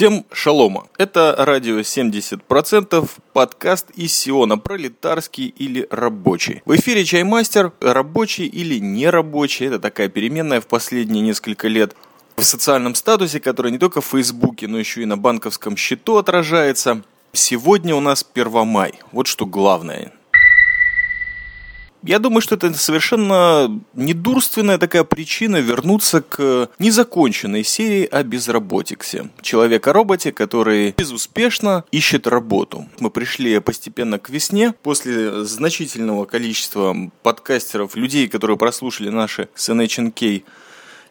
Всем шалома. Это радио 70%, подкаст из Сиона, пролетарский или рабочий. В эфире Чаймастер, рабочий или нерабочий. Это такая переменная в последние несколько лет в социальном статусе, который не только в Фейсбуке, но еще и на банковском счету отражается. Сегодня у нас Первомай. Вот что главное. Я думаю, что это совершенно недурственная такая причина вернуться к незаконченной серии о безработиксе. Человек-роботе, который безуспешно ищет работу. Мы пришли постепенно к весне. После значительного количества подкастеров, людей, которые прослушали наши с NHNK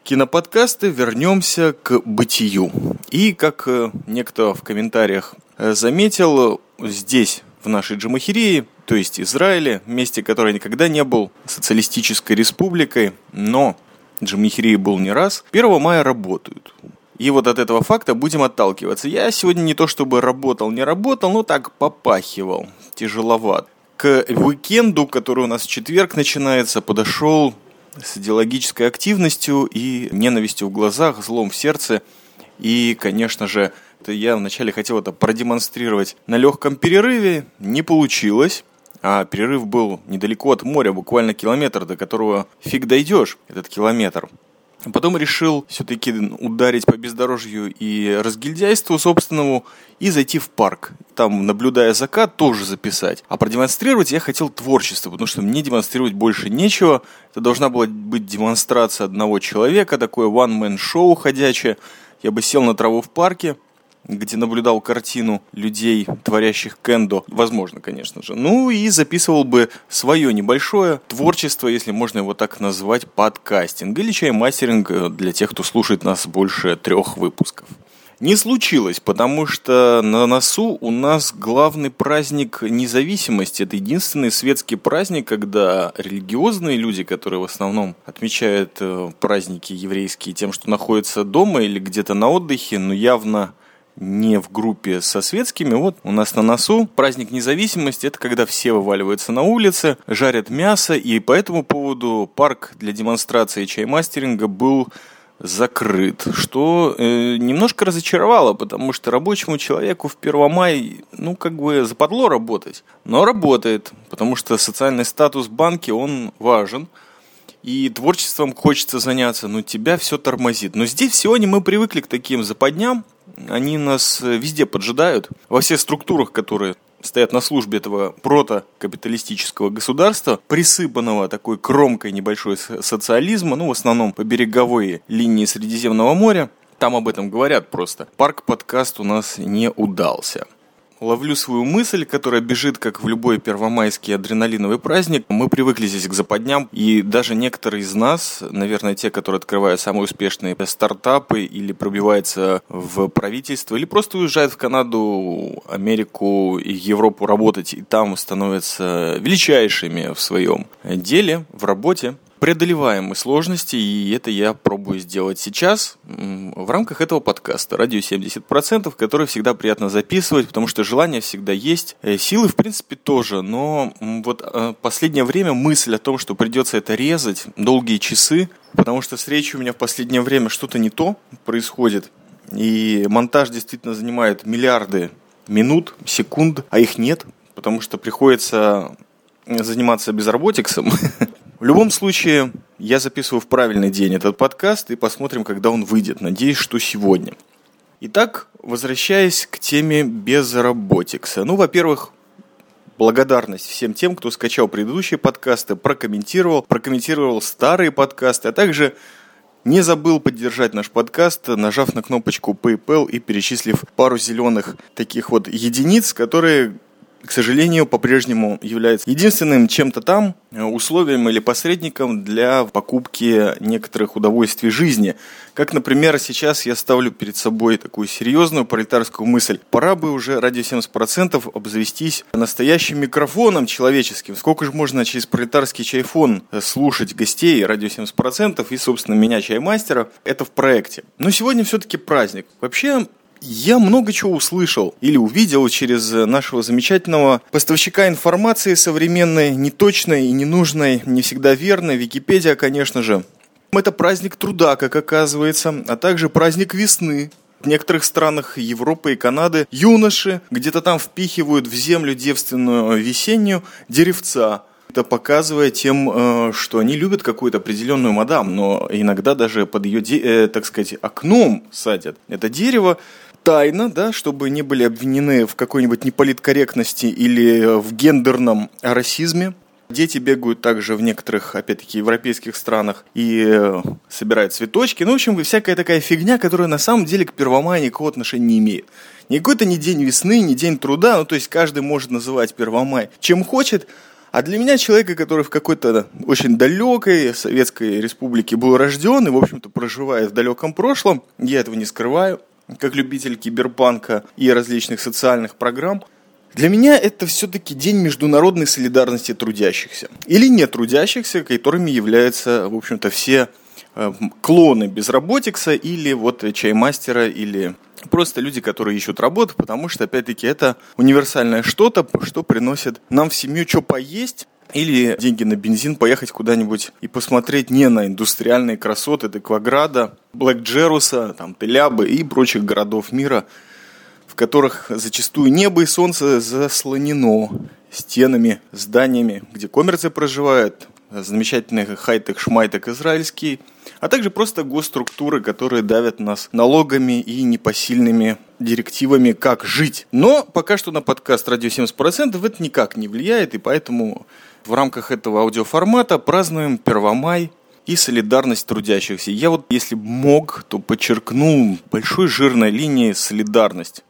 киноподкасты, вернемся к бытию. И, как э, некто в комментариях э, заметил, здесь, в нашей Джамахирии, то есть Израиле, месте, которое никогда не был социалистической республикой, но Джамахирии был не раз, 1 мая работают. И вот от этого факта будем отталкиваться. Я сегодня не то чтобы работал, не работал, но так попахивал. Тяжеловат. К уикенду, который у нас в четверг начинается, подошел с идеологической активностью и ненавистью в глазах, злом в сердце. И, конечно же, я вначале хотел это продемонстрировать на легком перерыве, не получилось. А перерыв был недалеко от моря, буквально километр, до которого фиг дойдешь, этот километр. Потом решил все-таки ударить по бездорожью и разгильдяйству собственному и зайти в парк. Там, наблюдая закат, тоже записать. А продемонстрировать я хотел творчество, потому что мне демонстрировать больше нечего. Это должна была быть демонстрация одного человека, такое one-man-шоу ходячее. Я бы сел на траву в парке, где наблюдал картину людей, творящих кендо, возможно, конечно же. Ну и записывал бы свое небольшое творчество, если можно его так назвать, подкастинг или чаймастеринг для тех, кто слушает нас больше трех выпусков. Не случилось, потому что на носу у нас главный праздник независимости. Это единственный светский праздник, когда религиозные люди, которые в основном отмечают э, праздники еврейские тем, что находятся дома или где-то на отдыхе, но явно не в группе со светскими. Вот у нас на носу праздник независимости. Это когда все вываливаются на улице, жарят мясо. И по этому поводу парк для демонстрации чаймастеринга был закрыт, что э, немножко разочаровало, потому что рабочему человеку в Первомай, ну, как бы западло работать, но работает, потому что социальный статус банки, он важен, и творчеством хочется заняться, но тебя все тормозит. Но здесь сегодня мы привыкли к таким западням, они нас э, везде поджидают, во всех структурах, которые стоят на службе этого протокапиталистического государства, присыпанного такой кромкой небольшой социализма, ну, в основном по береговой линии Средиземного моря. Там об этом говорят просто. Парк-подкаст у нас не удался ловлю свою мысль, которая бежит, как в любой первомайский адреналиновый праздник. Мы привыкли здесь к западням, и даже некоторые из нас, наверное, те, которые открывают самые успешные стартапы или пробиваются в правительство, или просто уезжают в Канаду, Америку и Европу работать, и там становятся величайшими в своем деле, в работе, преодолеваем мы сложности, и это я пробую сделать сейчас в рамках этого подкаста. «Радио 70%», который всегда приятно записывать, потому что желание всегда есть, э, силы, в принципе, тоже, но вот э, последнее время мысль о том, что придется это резать долгие часы, потому что с речью у меня в последнее время что-то не то происходит, и монтаж действительно занимает миллиарды минут, секунд, а их нет, потому что приходится заниматься безработиксом, В любом случае, я записываю в правильный день этот подкаст и посмотрим, когда он выйдет. Надеюсь, что сегодня. Итак, возвращаясь к теме безработикса. Ну, во-первых, благодарность всем тем, кто скачал предыдущие подкасты, прокомментировал, прокомментировал старые подкасты, а также не забыл поддержать наш подкаст, нажав на кнопочку PayPal и перечислив пару зеленых таких вот единиц, которые к сожалению, по-прежнему является единственным чем-то там, э, условием или посредником для покупки некоторых удовольствий жизни. Как, например, сейчас я ставлю перед собой такую серьезную пролетарскую мысль. Пора бы уже ради 70% обзавестись настоящим микрофоном человеческим. Сколько же можно через пролетарский чайфон э, слушать гостей радио 70% и, собственно, меня, чаймастера. Это в проекте. Но сегодня все-таки праздник. Вообще, я много чего услышал или увидел через нашего замечательного поставщика информации современной, неточной и ненужной, не всегда верной, Википедия, конечно же. Это праздник труда, как оказывается, а также праздник весны, В некоторых странах Европы и Канады юноши где-то там впихивают в землю девственную весеннюю деревца, это показывает тем, э, что они любят какую-то определенную мадам, но иногда даже под ее, э, так сказать, окном садят. Это дерево тайно, да, чтобы не были обвинены в какой-нибудь неполиткорректности или в гендерном расизме. Дети бегают также в некоторых, опять-таки, европейских странах и э, собирают цветочки. Ну, в общем, всякая такая фигня, которая на самом деле к Первомаю никакого отношения не имеет. Никакой это не день весны, не день труда, ну, то есть каждый может называть Первомай чем хочет, а для меня человека, который в какой-то очень далекой Советской Республике был рожден и, в общем-то, проживает в далеком прошлом, я этого не скрываю, как любитель киберпанка и различных социальных программ, для меня это все-таки день международной солидарности трудящихся. Или не трудящихся, которыми являются, в общем-то, все э, клоны безработикса или вот чаймастера или Просто люди, которые ищут работу, потому что, опять-таки, это универсальное что-то, что приносит нам в семью что поесть, или деньги на бензин поехать куда-нибудь и посмотреть не на индустриальные красоты Декваграда, Блэк Джеруса, там, Телябы и прочих городов мира, в которых зачастую небо и солнце заслонено стенами, зданиями, где коммерция проживает, замечательный хай-тек, шмайтек израильский – а также просто госструктуры, которые давят нас налогами и непосильными директивами, как жить. Но пока что на подкаст «Радио 70%» это никак не влияет, и поэтому в рамках этого аудиоформата празднуем Первомай и солидарность трудящихся. Я вот, если мог, то подчеркнул большой жирной линией солидарность.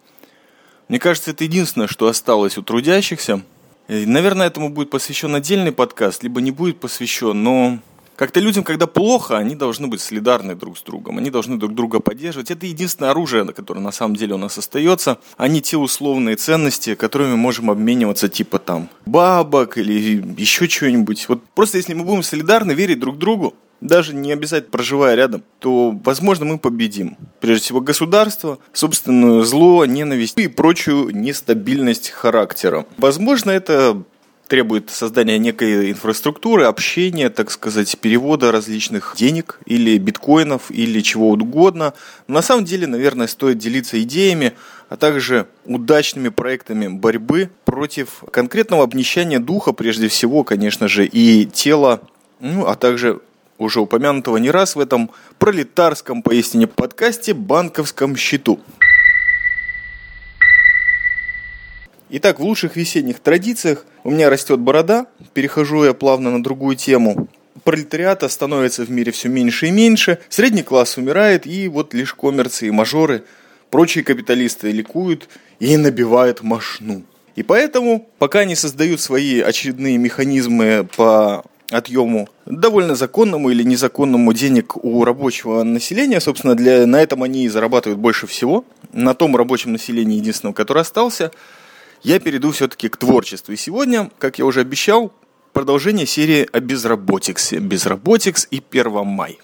Мне кажется, это единственное, что осталось у трудящихся. И, наверное, этому будет посвящен отдельный подкаст, либо не будет посвящен, но как-то людям, когда плохо, они должны быть солидарны друг с другом, они должны друг друга поддерживать. Это единственное оружие, которое на самом деле у нас остается, а не те условные ценности, которыми мы можем обмениваться, типа там бабок или еще чего-нибудь. Вот просто если мы будем солидарны, верить друг другу, даже не обязательно проживая рядом, то, возможно, мы победим. Прежде всего, государство, собственное зло, ненависть и прочую нестабильность характера. Возможно, это требует создания некой инфраструктуры, общения, так сказать, перевода различных денег или биткоинов или чего угодно. Но на самом деле, наверное, стоит делиться идеями, а также удачными проектами борьбы против конкретного обнищания духа, прежде всего, конечно же, и тела, ну, а также уже упомянутого не раз в этом пролетарском поистине подкасте «Банковском счету». Итак, в лучших весенних традициях у меня растет борода, перехожу я плавно на другую тему. Пролетариата становится в мире все меньше и меньше, средний класс умирает, и вот лишь коммерции и мажоры, прочие капиталисты ликуют и набивают мошну. И поэтому, пока они создают свои очередные механизмы по отъему довольно законному или незаконному денег у рабочего населения. Собственно, для, на этом они и зарабатывают больше всего. На том рабочем населении единственном, который остался – я перейду все-таки к творчеству. И сегодня, как я уже обещал, продолжение серии о безработиксе. Безработикс и Первомай.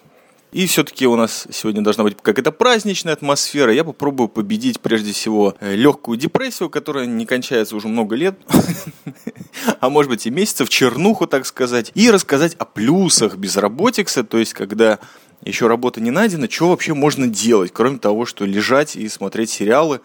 И все-таки у нас сегодня должна быть какая-то праздничная атмосфера. Я попробую победить прежде всего э, легкую депрессию, которая не кончается уже много лет, а может быть и месяцев, чернуху, так сказать, и рассказать о плюсах безработикса, то есть когда еще работа не найдена, что вообще можно делать, кроме того, что лежать и смотреть сериалы,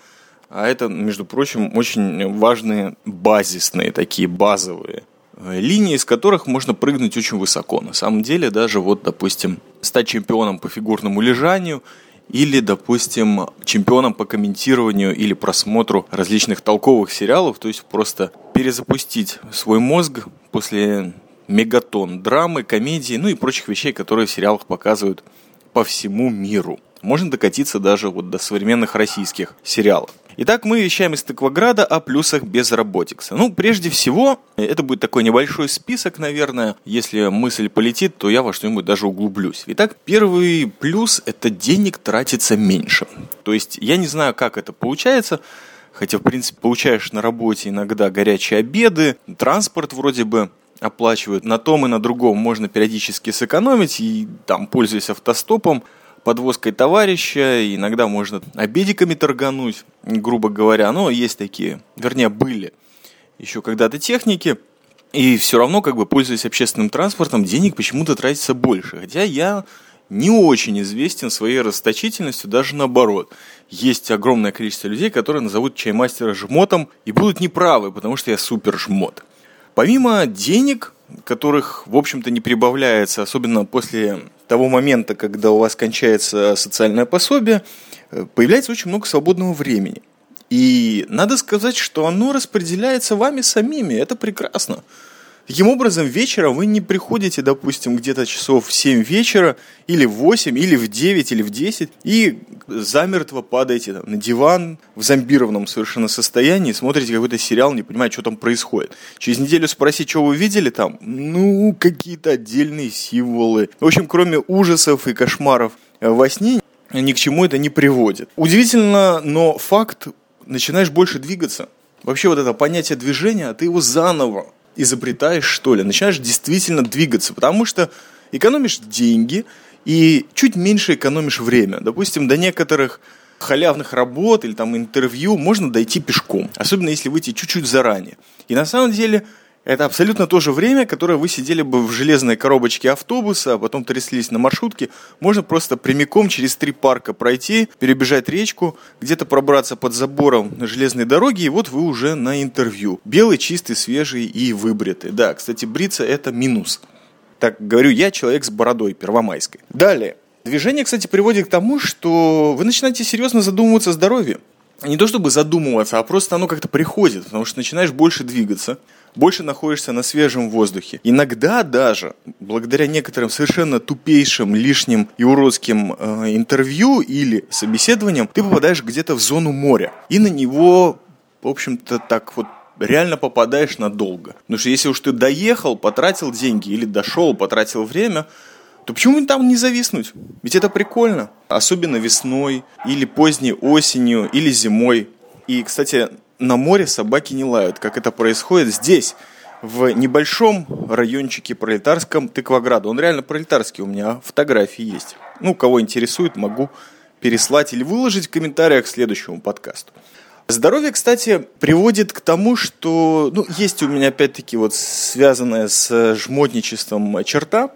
а это, между прочим, очень важные базисные, такие базовые э, линии, из которых можно прыгнуть очень высоко. На самом деле, даже вот, допустим, стать чемпионом по фигурному лежанию или, допустим, чемпионом по комментированию или просмотру различных толковых сериалов, то есть просто перезапустить свой мозг после мегатон драмы, комедии, ну и прочих вещей, которые в сериалах показывают по всему миру. Можно докатиться даже вот до современных российских сериалов. Итак, мы вещаем из Тыкваграда о плюсах безработикса. Ну, прежде всего, это будет такой небольшой список, наверное. Если мысль полетит, то я во что-нибудь даже углублюсь. Итак, первый плюс – это денег тратится меньше. То есть, я не знаю, как это получается, хотя, в принципе, получаешь на работе иногда горячие обеды, транспорт вроде бы оплачивают. На том и на другом можно периодически сэкономить, и там, пользуясь автостопом, подвозкой товарища, иногда можно обедиками торгануть, грубо говоря, но есть такие, вернее, были еще когда-то техники, и все равно, как бы, пользуясь общественным транспортом, денег почему-то тратится больше. Хотя я не очень известен своей расточительностью, даже наоборот. Есть огромное количество людей, которые назовут чаймастера жмотом и будут неправы, потому что я супер жмот. Помимо денег, которых, в общем-то, не прибавляется, особенно после того момента, когда у вас кончается социальное пособие, э, появляется очень много свободного времени. И надо сказать, что оно распределяется вами самими. Это прекрасно. Таким образом, вечером вы не приходите, допустим, где-то часов в 7 вечера, или в 8, или в 9, или в 10, и замертво падаете там, на диван в зомбированном совершенно состоянии, смотрите какой-то сериал, не понимаете, что там происходит. Через неделю спросить, что вы видели там, ну, какие-то отдельные символы. В общем, кроме ужасов и кошмаров во сне, ни к чему это не приводит. Удивительно, но факт начинаешь больше двигаться. Вообще вот это понятие движения, ты его заново изобретаешь, что ли, начинаешь действительно двигаться, потому что экономишь деньги и чуть меньше экономишь время. Допустим, до некоторых халявных работ или там интервью можно дойти пешком, особенно если выйти чуть-чуть заранее. И на самом деле это абсолютно то же время, которое вы сидели бы в железной коробочке автобуса, а потом тряслись на маршрутке. Можно просто прямиком через три парка пройти, перебежать речку, где-то пробраться под забором железной дороге, и вот вы уже на интервью. Белый, чистый, свежий и выбритый. Да, кстати, бриться это минус. Так говорю я, человек с бородой первомайской. Далее. Движение, кстати, приводит к тому, что вы начинаете серьезно задумываться о здоровье. Не то чтобы задумываться, а просто оно как-то приходит, потому что начинаешь больше двигаться больше находишься на свежем воздухе. Иногда даже, благодаря некоторым совершенно тупейшим, лишним и уродским э, интервью или собеседованиям, ты попадаешь где-то в зону моря. И на него, в общем-то, так вот реально попадаешь надолго. Потому что если уж ты доехал, потратил деньги или дошел, потратил время, то почему там не зависнуть? Ведь это прикольно. Особенно весной, или поздней осенью, или зимой. И, кстати, на море собаки не лают, как это происходит здесь, в небольшом райончике пролетарском Тыкваграду. Он реально пролетарский, у меня фотографии есть. Ну, кого интересует, могу переслать или выложить в комментариях к следующему подкасту. Здоровье, кстати, приводит к тому, что ну, есть у меня опять-таки вот связанная с жмотничеством черта,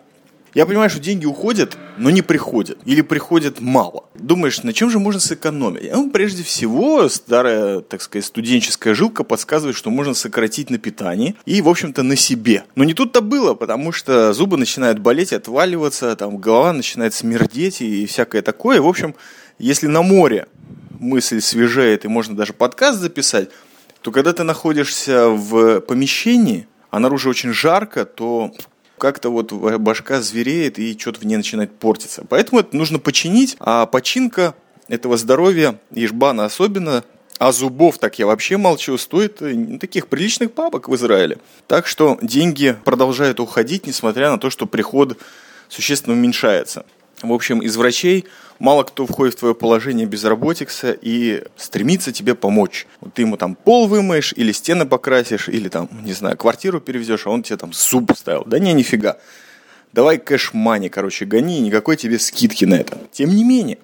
я понимаю, что деньги уходят, но не приходят. Или приходят мало. Думаешь, на чем же можно сэкономить? Ну, прежде всего, старая, так сказать, студенческая жилка подсказывает, что можно сократить на питании и, в общем-то, на себе. Но не тут-то было, потому что зубы начинают болеть, отваливаться, там голова начинает смердеть и всякое такое. В общем, если на море мысль свежеет и можно даже подкаст записать, то когда ты находишься в помещении, а наружу очень жарко, то как-то вот башка звереет и что-то в ней начинает портиться. Поэтому это нужно починить, а починка этого здоровья, ежбана особенно, а зубов, так я вообще молчу, стоит э, таких приличных бабок в Израиле. Так что деньги продолжают уходить, несмотря на то, что приход существенно уменьшается. В общем, из врачей мало кто входит в твое положение безработица и стремится тебе помочь. Вот ты ему там пол вымоешь, или стены покрасишь, или там, не знаю, квартиру перевезешь, а он тебе там зуб ставил. Да не, нифига. Давай кэш-мани, короче, гони, никакой тебе скидки на это. Тем не менее,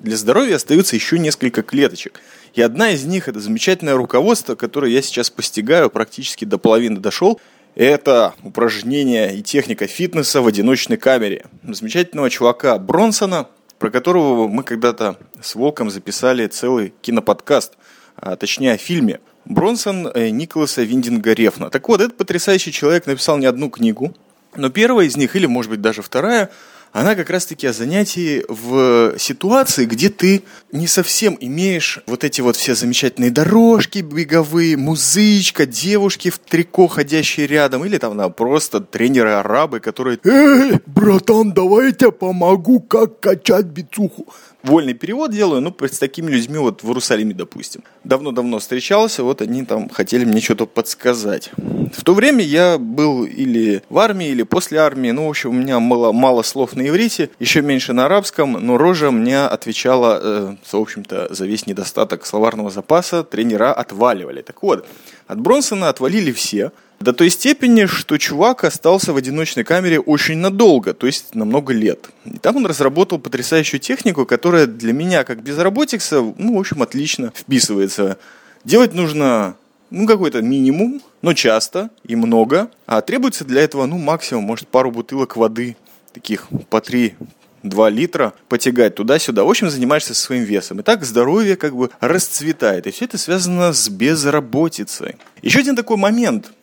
для здоровья остаются еще несколько клеточек. И одна из них – это замечательное руководство, которое я сейчас постигаю, практически до половины дошел – это упражнение и техника фитнеса в одиночной камере. Замечательного чувака Бронсона, про которого мы когда-то с Волком записали целый киноподкаст, а точнее о фильме. Бронсон э, Николаса Виндинга Рефна. Так вот, этот потрясающий человек написал не одну книгу, но первая из них, или может быть даже вторая, она как раз-таки о занятии в ситуации, где ты не совсем имеешь вот эти вот все замечательные дорожки беговые, музычка, девушки в трико, ходящие рядом, или там на просто тренеры-арабы, которые «Эй, братан, давай я тебе помогу, как качать бицуху» вольный перевод делаю, ну, с такими людьми вот в Иерусалиме, допустим. Давно-давно встречался, вот они там хотели мне что-то подсказать. В то время я был или в армии, или после армии, ну, в общем, у меня мало, мало слов на иврите, еще меньше на арабском, но рожа мне отвечала, э, в общем-то, за весь недостаток словарного запаса тренера отваливали. Так вот, от Бронсона отвалили все – до той степени, что чувак остался в одиночной камере очень надолго, то есть на много лет. И там он разработал потрясающую технику, которая для меня, как безработица, ну, в общем, отлично вписывается. Делать нужно, ну, какой-то минимум, но часто и много, а требуется для этого, ну, максимум, может, пару бутылок воды, таких по три 2 литра потягать туда-сюда. В общем, занимаешься своим весом. И так здоровье как бы расцветает. И все это связано с безработицей. Еще один такой момент –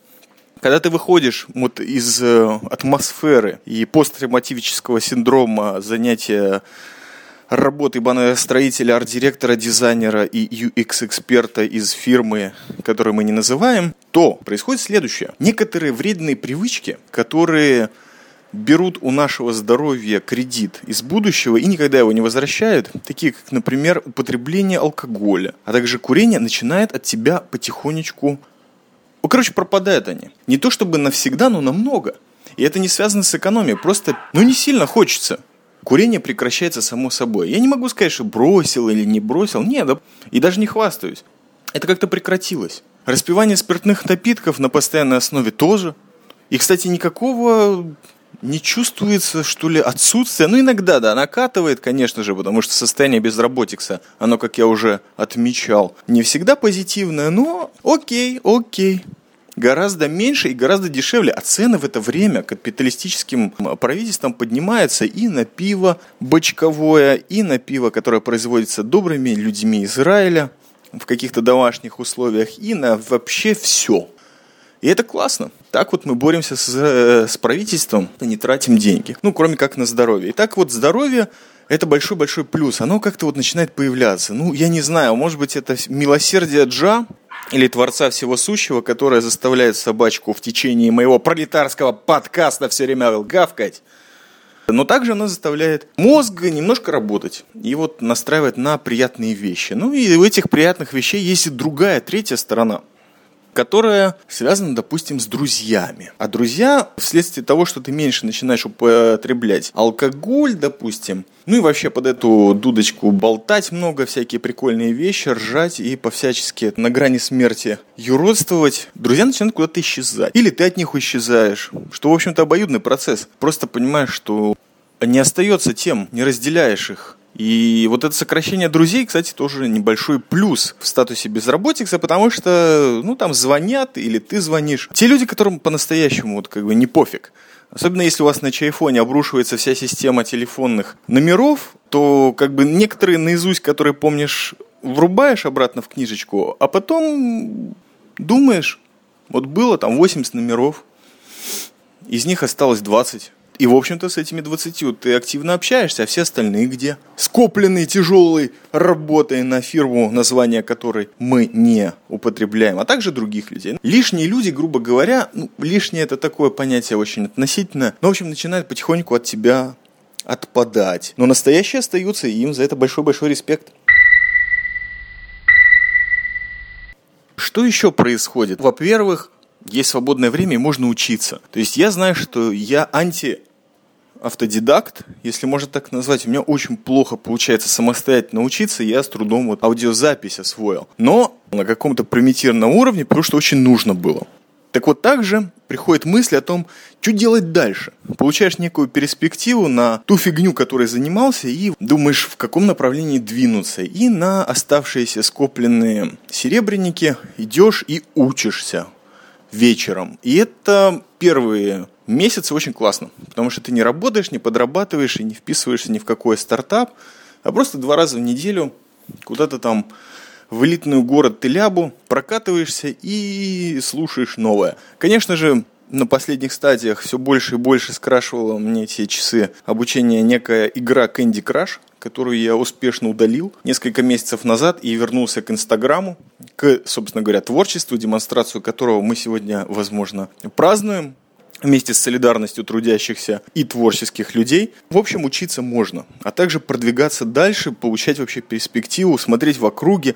когда ты выходишь вот из э, атмосферы и посттравматического синдрома занятия работы строителя, арт-директора, дизайнера и UX-эксперта из фирмы, которую мы не называем, то происходит следующее. Некоторые вредные привычки, которые берут у нашего здоровья кредит из будущего и никогда его не возвращают, такие как, например, употребление алкоголя, а также курение, начинает от тебя потихонечку ну, короче, пропадают они. Не то чтобы навсегда, но намного. И это не связано с экономией, просто, ну, не сильно хочется. Курение прекращается само собой. Я не могу сказать, что бросил или не бросил. Нет, да, и даже не хвастаюсь. Это как-то прекратилось. Распивание спиртных напитков на постоянной основе тоже. И, кстати, никакого не чувствуется, что ли, отсутствие. Ну, иногда, да, накатывает, конечно же, потому что состояние безработица, оно, как я уже отмечал, не всегда позитивное, но окей, окей. Гораздо меньше и гораздо дешевле. А цены в это время капиталистическим правительством поднимаются и на пиво бочковое, и на пиво, которое производится добрыми людьми Израиля в каких-то домашних условиях, и на вообще все. И это классно. Так вот мы боремся с, э, с правительством, не тратим деньги. Ну, кроме как на здоровье. И так вот здоровье это большой-большой плюс. Оно как-то вот начинает появляться. Ну, я не знаю, может быть, это милосердие Джа или Творца Всего Сущего, которое заставляет собачку в течение моего пролетарского подкаста все время гавкать. Но также оно заставляет мозг немножко работать и вот настраивает на приятные вещи. Ну и у этих приятных вещей есть и другая, третья сторона – которая связана, допустим, с друзьями. А друзья, вследствие того, что ты меньше начинаешь употреблять алкоголь, допустим, ну и вообще под эту дудочку болтать много, всякие прикольные вещи, ржать и по-всячески на грани смерти юродствовать, друзья начинают куда-то исчезать. Или ты от них исчезаешь, что, в общем-то, обоюдный процесс. Просто понимаешь, что не остается тем, не разделяешь их. И вот это сокращение друзей, кстати, тоже небольшой плюс в статусе безработицы, потому что, ну, там звонят или ты звонишь. Те люди, которым по-настоящему вот как бы не пофиг. Особенно если у вас на чайфоне обрушивается вся система телефонных номеров, то как бы некоторые наизусть, которые помнишь, врубаешь обратно в книжечку, а потом думаешь, вот было там 80 номеров, из них осталось 20. И, в общем-то, с этими 20 ты активно общаешься, а все остальные где? Скопленный тяжелой работой на фирму, название которой мы не употребляем, а также других людей. Лишние люди, грубо говоря, ну, лишнее это такое понятие очень относительно, но, в общем, начинают потихоньку от тебя отпадать. Но настоящие остаются, и им за это большой-большой респект. Что еще происходит? Во-первых, есть свободное время и можно учиться. То есть я знаю, что я анти автодидакт, если можно так назвать. У меня очень плохо получается самостоятельно учиться, я с трудом вот аудиозапись освоил. Но на каком-то примитивном уровне, потому что очень нужно было. Так вот, также приходит мысль о том, что делать дальше. Получаешь некую перспективу на ту фигню, которой занимался, и думаешь, в каком направлении двинуться. И на оставшиеся скопленные серебряники идешь и учишься вечером. И это первые месяцы очень классно, потому что ты не работаешь, не подрабатываешь и не вписываешься ни в какой стартап, а просто два раза в неделю куда-то там в элитную город Телябу прокатываешься и слушаешь новое. Конечно же, на последних стадиях все больше и больше скрашивала мне эти часы обучения некая игра Candy Crush, которую я успешно удалил несколько месяцев назад и вернулся к Инстаграму, к, собственно говоря, творчеству, демонстрацию которого мы сегодня, возможно, празднуем вместе с солидарностью трудящихся и творческих людей. В общем, учиться можно, а также продвигаться дальше, получать вообще перспективу, смотреть в округе.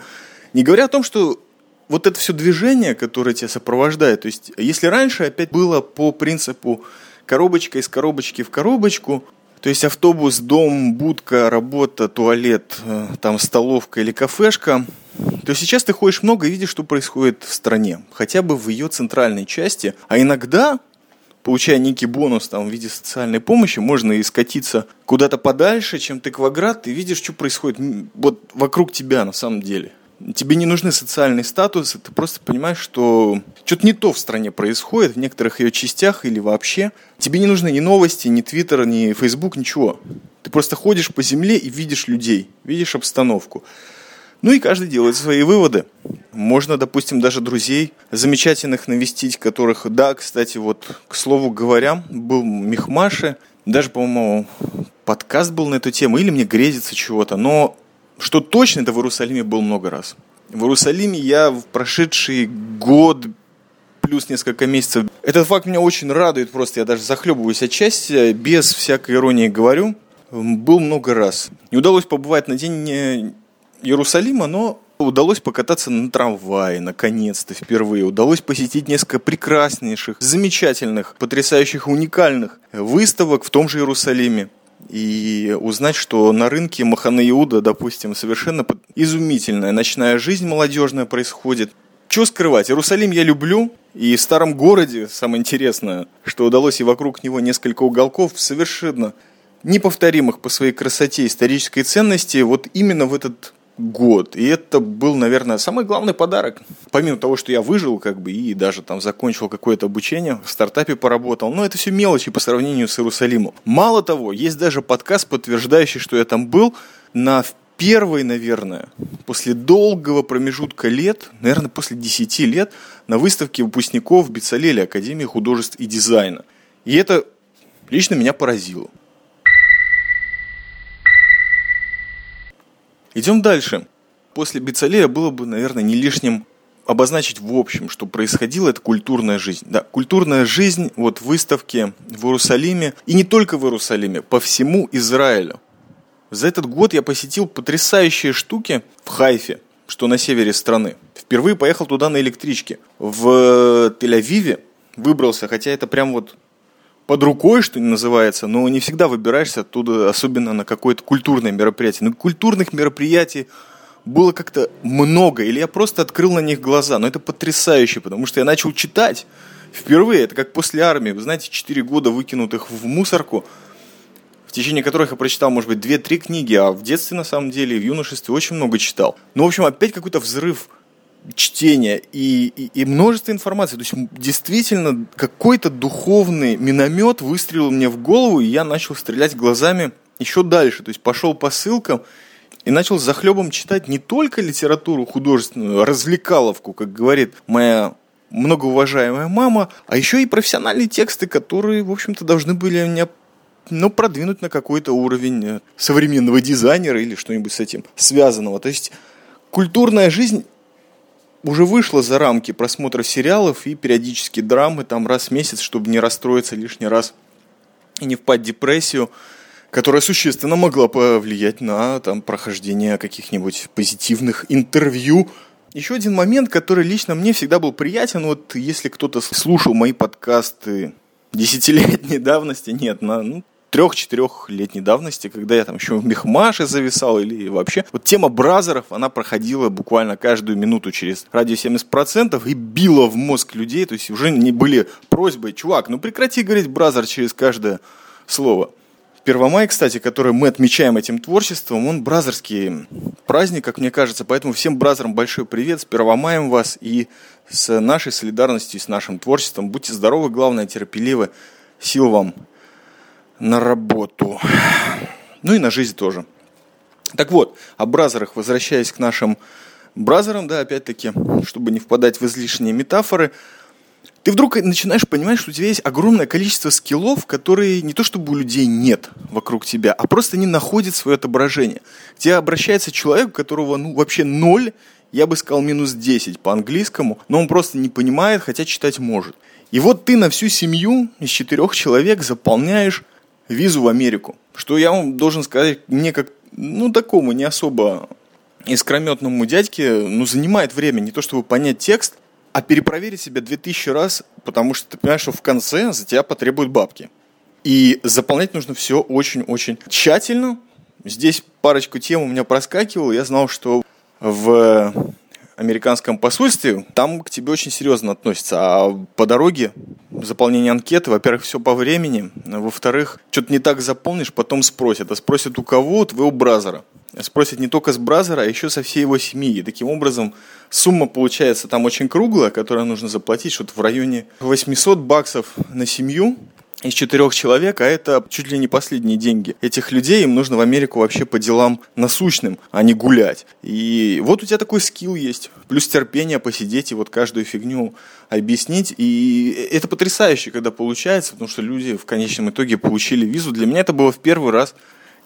Не говоря о том, что вот это все движение, которое тебя сопровождает, то есть если раньше опять было по принципу коробочка из коробочки в коробочку, то есть автобус, дом, будка, работа, туалет, э, там столовка или кафешка, то сейчас ты ходишь много и видишь, что происходит в стране, хотя бы в ее центральной части, а иногда получая некий бонус там, в виде социальной помощи, можно и скатиться куда-то подальше, чем ты квадрат, и видишь, что происходит вот вокруг тебя на самом деле. Тебе не нужны социальные статусы, ты просто понимаешь, что что-то не то в стране происходит, в некоторых ее частях или вообще. Тебе не нужны ни новости, ни Твиттер, ни Фейсбук, ничего. Ты просто ходишь по земле и видишь людей, видишь обстановку. Ну и каждый делает свои выводы. Можно, допустим, даже друзей замечательных навестить, которых, да, кстати, вот, к слову говоря, был Мехмаши, даже, по-моему, подкаст был на эту тему, или мне грезится чего-то, но что точно, это в Иерусалиме был много раз. В Иерусалиме я в прошедший год плюс несколько месяцев. Этот факт меня очень радует, просто я даже захлебываюсь отчасти, без всякой иронии говорю. Был много раз. Не удалось побывать на день э, Иерусалима, но удалось покататься на трамвае, наконец-то, впервые. Удалось посетить несколько прекраснейших, замечательных, потрясающих, уникальных выставок в том же Иерусалиме и узнать, что на рынке Махана Иуда, допустим, совершенно изумительная ночная жизнь молодежная происходит. Чего скрывать? Иерусалим я люблю, и в старом городе, самое интересное, что удалось и вокруг него несколько уголков совершенно неповторимых по своей красоте исторической ценности, вот именно в этот год. И это был, наверное, самый главный подарок. Помимо того, что я выжил, как бы, и даже там закончил какое-то обучение, в стартапе поработал. Но это все мелочи по сравнению с Иерусалимом. Мало того, есть даже подкаст, подтверждающий, что я там был на первый, наверное, после долгого промежутка лет, наверное, после 10 лет, на выставке выпускников Бицалели Академии художеств и дизайна. И это лично меня поразило. Идем дальше. После Бицалея было бы, наверное, не лишним обозначить в общем, что происходило, это культурная жизнь. Да, культурная жизнь вот в выставке в Иерусалиме, и не только в Иерусалиме, по всему Израилю. За этот год я посетил потрясающие штуки в Хайфе, что на севере страны. Впервые поехал туда на электричке. В Тель-Авиве выбрался, хотя это прям вот под рукой, что называется, но не всегда выбираешься оттуда, особенно на какое-то культурное мероприятие. Но культурных мероприятий было как-то много, или я просто открыл на них глаза. Но это потрясающе, потому что я начал читать впервые. Это как после армии. Вы знаете, 4 года выкинутых в мусорку, в течение которых я прочитал, может быть, 2-3 книги, а в детстве, на самом деле, в юношестве очень много читал. Ну, в общем, опять какой-то взрыв чтения и, и, и множество информации. То есть действительно какой-то духовный миномет выстрелил мне в голову, и я начал стрелять глазами еще дальше. То есть пошел по ссылкам и начал за хлебом читать не только литературу художественную, развлекаловку, как говорит моя многоуважаемая мама, а еще и профессиональные тексты, которые, в общем-то, должны были меня ну, продвинуть на какой-то уровень э, современного дизайнера или что-нибудь с этим связанного. То есть культурная жизнь уже вышла за рамки просмотра сериалов и периодически драмы там раз в месяц, чтобы не расстроиться лишний раз и не впасть в депрессию, которая существенно могла повлиять на там, прохождение каких-нибудь позитивных интервью. Еще один момент, который лично мне всегда был приятен, вот если кто-то слушал мои подкасты десятилетней давности, нет, на, ну, трех-четырехлетней давности, когда я там еще в Мехмаше зависал или вообще. Вот тема бразеров, она проходила буквально каждую минуту через радио 70% и била в мозг людей, то есть уже не были просьбы, чувак, ну прекрати говорить бразер через каждое слово. Первомай, кстати, который мы отмечаем этим творчеством, он бразерский праздник, как мне кажется, поэтому всем бразерам большой привет, с Первомаем вас и с нашей солидарностью, с нашим творчеством. Будьте здоровы, главное, терпеливы. Сил вам на работу. Ну и на жизнь тоже. Так вот, о бразерах, возвращаясь к нашим бразерам, да, опять-таки, чтобы не впадать в излишние метафоры, ты вдруг начинаешь понимать, что у тебя есть огромное количество скиллов, которые не то чтобы у людей нет вокруг тебя, а просто не находят свое отображение. К тебе обращается человек, у которого ну, вообще ноль, я бы сказал минус 10 по английскому, но он просто не понимает, хотя читать может. И вот ты на всю семью из четырех человек заполняешь визу в Америку. Что я вам должен сказать, мне как, ну, такому не особо искрометному дядьке, ну, занимает время не то, чтобы понять текст, а перепроверить себя 2000 раз, потому что ты понимаешь, что в конце за тебя потребуют бабки. И заполнять нужно все очень-очень тщательно. Здесь парочку тем у меня проскакивало. Я знал, что в американском посольстве там к тебе очень серьезно относятся. А по дороге заполнение анкеты, во-первых, все по времени, во-вторых, что-то не так заполнишь, потом спросят. А спросят у кого? У твоего бразера. Спросят не только с бразера, а еще со всей его семьи. И таким образом сумма получается там очень круглая, которую нужно заплатить, что-то в районе 800 баксов на семью из четырех человек, а это чуть ли не последние деньги этих людей, им нужно в Америку вообще по делам насущным, а не гулять. И вот у тебя такой скилл есть, плюс терпение посидеть и вот каждую фигню объяснить. И это потрясающе, когда получается, потому что люди в конечном итоге получили визу. Для меня это было в первый раз.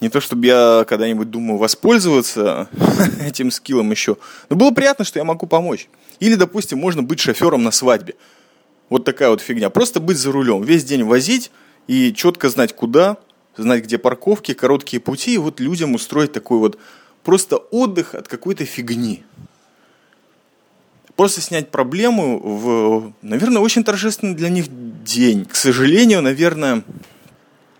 Не то, чтобы я когда-нибудь думаю воспользоваться этим скиллом еще, но было приятно, что я могу помочь. Или, допустим, можно быть шофером на свадьбе. Вот такая вот фигня. Просто быть за рулем, весь день возить и четко знать куда, знать где парковки, короткие пути, и вот людям устроить такой вот просто отдых от какой-то фигни. Просто снять проблему в, наверное, очень торжественный для них день. К сожалению, наверное,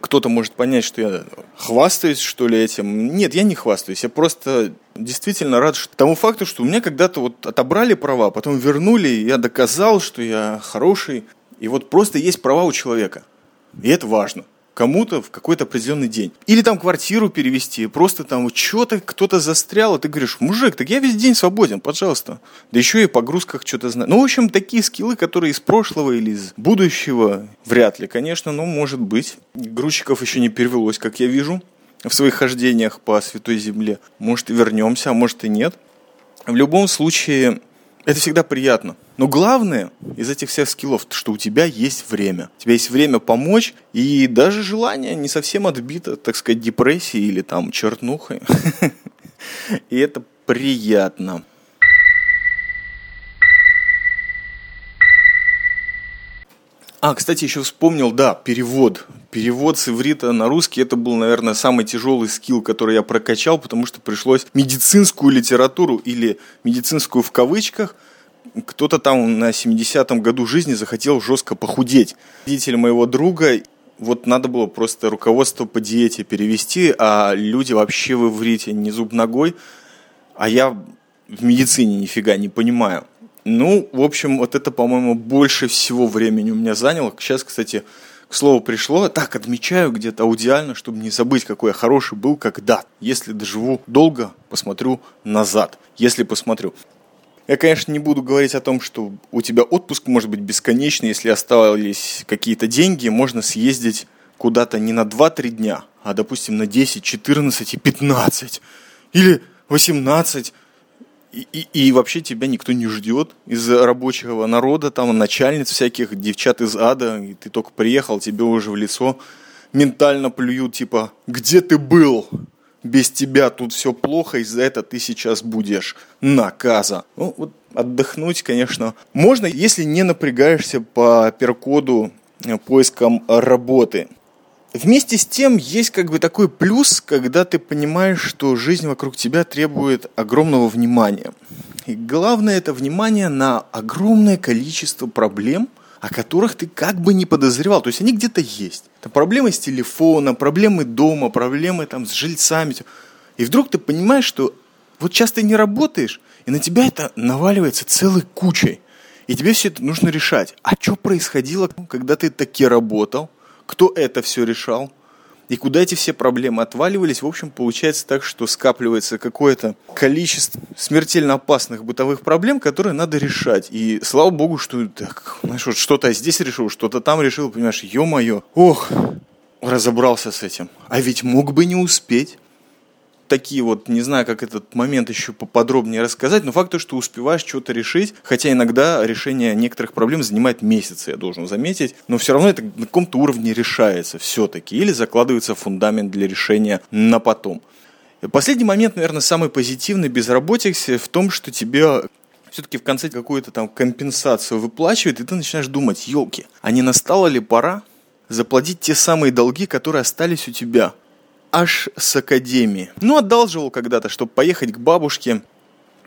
кто-то может понять, что я хвастаюсь, что ли, этим. Нет, я не хвастаюсь. Я просто действительно рад тому факту, что у меня когда-то вот отобрали права, потом вернули, и я доказал, что я хороший. И вот просто есть права у человека. И это важно кому-то в какой-то определенный день. Или там квартиру перевести, просто там что-то кто-то застрял, и ты говоришь, мужик, так я весь день свободен, пожалуйста. Да еще и погрузках что-то знаю. Ну, в общем, такие скиллы, которые из прошлого или из будущего, вряд ли, конечно, но может быть. Грузчиков еще не перевелось, как я вижу, в своих хождениях по Святой Земле. Может, и вернемся, а может и нет. В любом случае, это всегда приятно. Но главное из этих всех скиллов, что у тебя есть время. У тебя есть время помочь, и даже желание не совсем отбито, так сказать, депрессией или там чернухой. И это приятно. А, кстати, еще вспомнил, да, перевод. Перевод с иврита на русский, это был, наверное, самый тяжелый скилл, который я прокачал, потому что пришлось медицинскую литературу или медицинскую в кавычках кто-то там на 70-м году жизни захотел жестко похудеть. Родитель моего друга, вот надо было просто руководство по диете перевести, а люди вообще в иврите не зуб ногой, а я в медицине нифига не понимаю. Ну, в общем, вот это, по-моему, больше всего времени у меня заняло. Сейчас, кстати, к слову пришло. Так, отмечаю где-то аудиально, чтобы не забыть, какой я хороший был когда. Если доживу долго, посмотрю назад. Если посмотрю. Я, конечно, не буду говорить о том, что у тебя отпуск может быть бесконечный, если остались какие-то деньги, можно съездить куда-то не на 2-3 дня, а, допустим, на 10, 14 и 15. Или 18 и, и, и вообще тебя никто не ждет из рабочего народа, там начальниц всяких, девчат из ада, и ты только приехал, тебе уже в лицо ментально плюют, типа, где ты был? Без тебя тут все плохо, и за это ты сейчас будешь наказа. Ну, вот отдохнуть, конечно, можно, если не напрягаешься по перкоду э, поиском работы. Вместе с тем есть как бы такой плюс, когда ты понимаешь, что жизнь вокруг тебя требует огромного внимания. И главное это внимание на огромное количество проблем, о которых ты как бы не подозревал. То есть они где-то есть. Это проблемы с телефоном, проблемы дома, проблемы там с жильцами. И вдруг ты понимаешь, что вот часто не работаешь, и на тебя это наваливается целой кучей. И тебе все это нужно решать. А что происходило, когда ты таки работал – кто это все решал, и куда эти все проблемы отваливались. В общем, получается так, что скапливается какое-то количество смертельно опасных бытовых проблем, которые надо решать. И слава богу, что так, знаешь, вот что-то здесь решил, что-то там решил, понимаешь, ё-моё, ох, разобрался с этим. А ведь мог бы не успеть такие вот, не знаю, как этот момент еще поподробнее рассказать, но факт то, что успеваешь что-то решить, хотя иногда решение некоторых проблем занимает месяцы, я должен заметить, но все равно это на каком-то уровне решается все-таки, или закладывается фундамент для решения на потом. Последний момент, наверное, самый позитивный безработицы в том, что тебе все-таки в конце какую-то там компенсацию выплачивает, и ты начинаешь думать, елки, а не настала ли пора заплатить те самые долги, которые остались у тебя? Аж с академии. Ну, одалживал когда-то, чтобы поехать к бабушке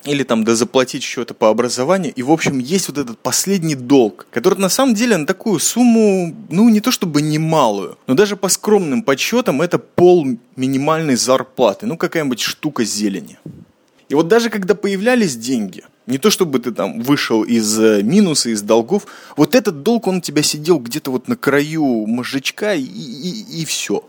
или там да заплатить что-то по образованию. И, в общем, есть вот этот последний долг, который на самом деле на такую сумму, ну, не то чтобы немалую, но даже по скромным подсчетам это пол минимальной зарплаты. Ну, какая-нибудь штука зелени. И вот даже когда появлялись деньги, Не то чтобы ты там вышел из э, минуса, из долгов. Вот этот долг, он у тебя сидел где-то вот на краю мозжечка и, и, и все.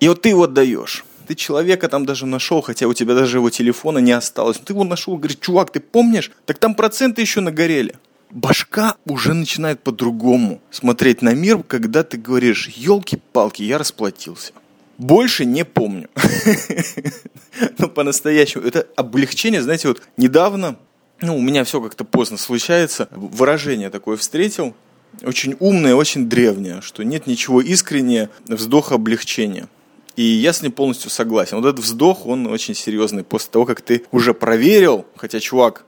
И вот ты его отдаешь. Ты человека там даже нашел, хотя у тебя даже его телефона не осталось. Ты его нашел, говорит, чувак, ты помнишь? Так там проценты еще нагорели. Башка уже начинает по-другому смотреть на мир, когда ты говоришь, елки-палки, я расплатился. Больше не помню. Но по-настоящему. Это облегчение, знаете, вот недавно ну, у меня все как-то поздно случается. Выражение такое встретил, очень умное, очень древнее, что нет ничего искреннее вздоха облегчения. И я с ним полностью согласен. Вот этот вздох, он очень серьезный. После того, как ты уже проверил, хотя чувак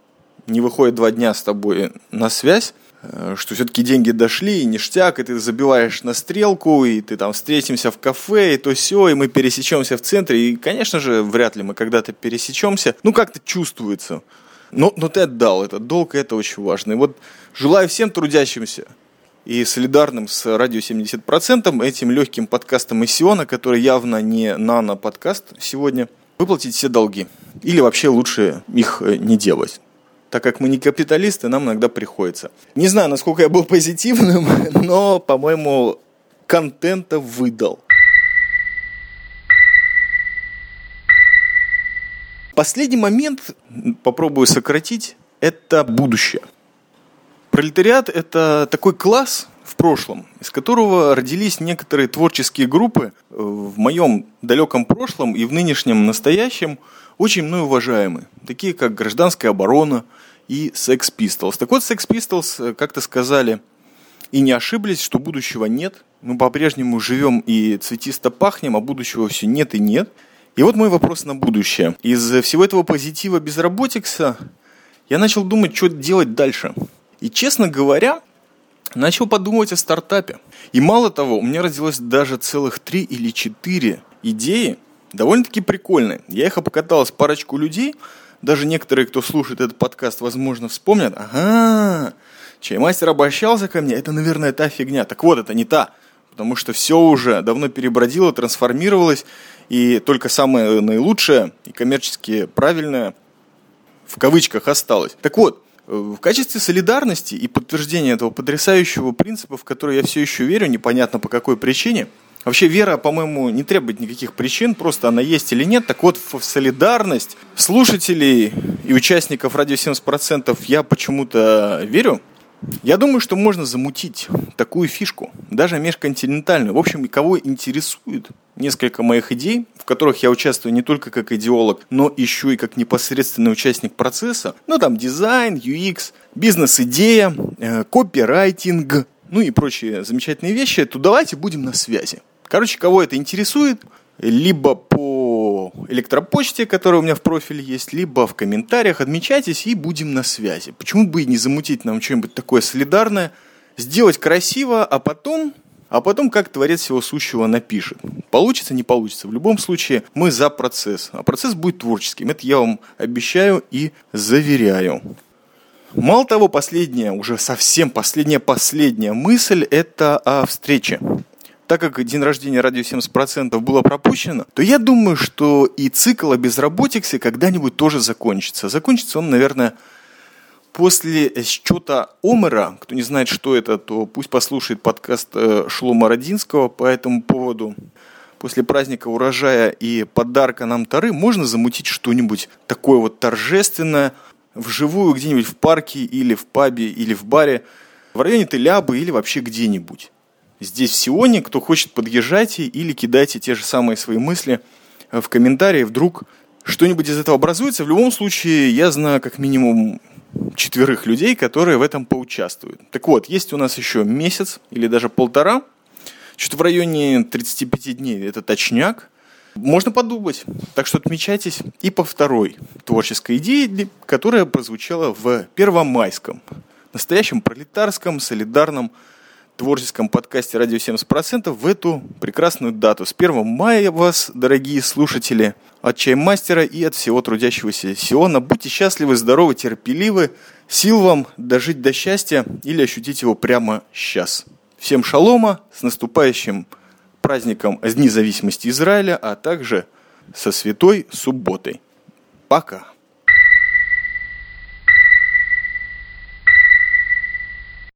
не выходит два дня с тобой на связь, э, что все-таки деньги дошли, и ништяк, и ты забиваешь на стрелку, и ты там встретимся в кафе, и то все, и мы пересечемся в центре. И, конечно же, вряд ли мы когда-то пересечемся. Ну, как-то чувствуется. Но, но ты отдал этот долг, и это очень важно. И вот желаю всем трудящимся и солидарным с радио 70% этим легким подкастом из Сиона, который явно не нано-подкаст сегодня, выплатить все долги. Или вообще лучше их э, не делать. Так как мы не капиталисты, нам иногда приходится. Не знаю, насколько я был позитивным, но, по-моему, контента выдал. Последний момент, попробую сократить, это будущее. Пролетариат – это такой класс в прошлом, из которого родились некоторые творческие группы в моем далеком прошлом и в нынешнем настоящем очень мной уважаемые, такие как «Гражданская оборона» и «Sex Pistols». Так вот, «Sex Pistols» э, как-то сказали и не ошиблись, что будущего нет. Мы по-прежнему живем и цветисто пахнем, а будущего все нет и нет – и вот мой вопрос на будущее. Из всего этого позитива безработикса я начал думать, что делать дальше. И, честно говоря, начал подумывать о стартапе. И мало того, у меня родилось даже целых три или четыре идеи, довольно-таки прикольные. Я их обкатал с парочку людей, даже некоторые, кто слушает этот подкаст, возможно, вспомнят, ага, чаймастер обращался ко мне, это, наверное, та фигня. Так вот, это не та, потому что все уже давно перебродило, трансформировалось, и только самое наилучшее и коммерчески правильное в кавычках осталось. Так вот, в качестве солидарности и подтверждения этого потрясающего принципа, в который я все еще верю, непонятно по какой причине, Вообще вера, по-моему, не требует никаких причин, просто она есть или нет. Так вот, в солидарность слушателей и участников радио 70% я почему-то верю. Я думаю, что можно замутить такую фишку, даже межконтинентальную. В общем, кого интересует несколько моих идей, в которых я участвую не только как идеолог, но еще и как непосредственный участник процесса. Ну, там дизайн, UX, бизнес-идея, э, копирайтинг, ну и прочие замечательные вещи, то давайте будем на связи. Короче, кого это интересует, либо по электропочте, которая у меня в профиле есть, либо в комментариях отмечайтесь и будем на связи. Почему бы и не замутить нам что-нибудь такое солидарное, сделать красиво, а потом а потом как творец всего сущего напишет. Получится, не получится. В любом случае мы за процесс. А процесс будет творческим. Это я вам обещаю и заверяю. Мало того, последняя, уже совсем последняя-последняя мысль – это о встрече. Так как день рождения радио 70% было пропущено, то я думаю, что и цикл о безработице когда-нибудь тоже закончится. Закончится он, наверное, После счета Омера, кто не знает, что это, то пусть послушает подкаст э, Шлома Родинского по этому поводу. После праздника урожая и подарка нам Тары можно замутить что-нибудь такое вот торжественное, вживую где-нибудь в парке или в пабе или в баре, в районе Телябы или вообще где-нибудь. Здесь в Сионе, кто хочет, подъезжайте или кидайте те же самые свои мысли в комментарии, вдруг что-нибудь из этого образуется. В любом случае, я знаю как минимум четверых людей, которые в этом поучаствуют. Так вот, есть у нас еще месяц или даже полтора, что-то в районе 35 дней, это точняк, можно подумать. Так что отмечайтесь и по второй творческой идее, которая прозвучала в Первомайском, настоящем пролетарском, солидарном творческом подкасте «Радио 70%» в эту прекрасную дату. С 1 мая вас, дорогие слушатели, от чаймастера и от всего трудящегося Сиона. Будьте счастливы, здоровы, терпеливы. Сил вам дожить до счастья или ощутить его прямо сейчас. Всем шалома, с наступающим праздником Дни независимости Израиля, а также со святой субботой. Пока.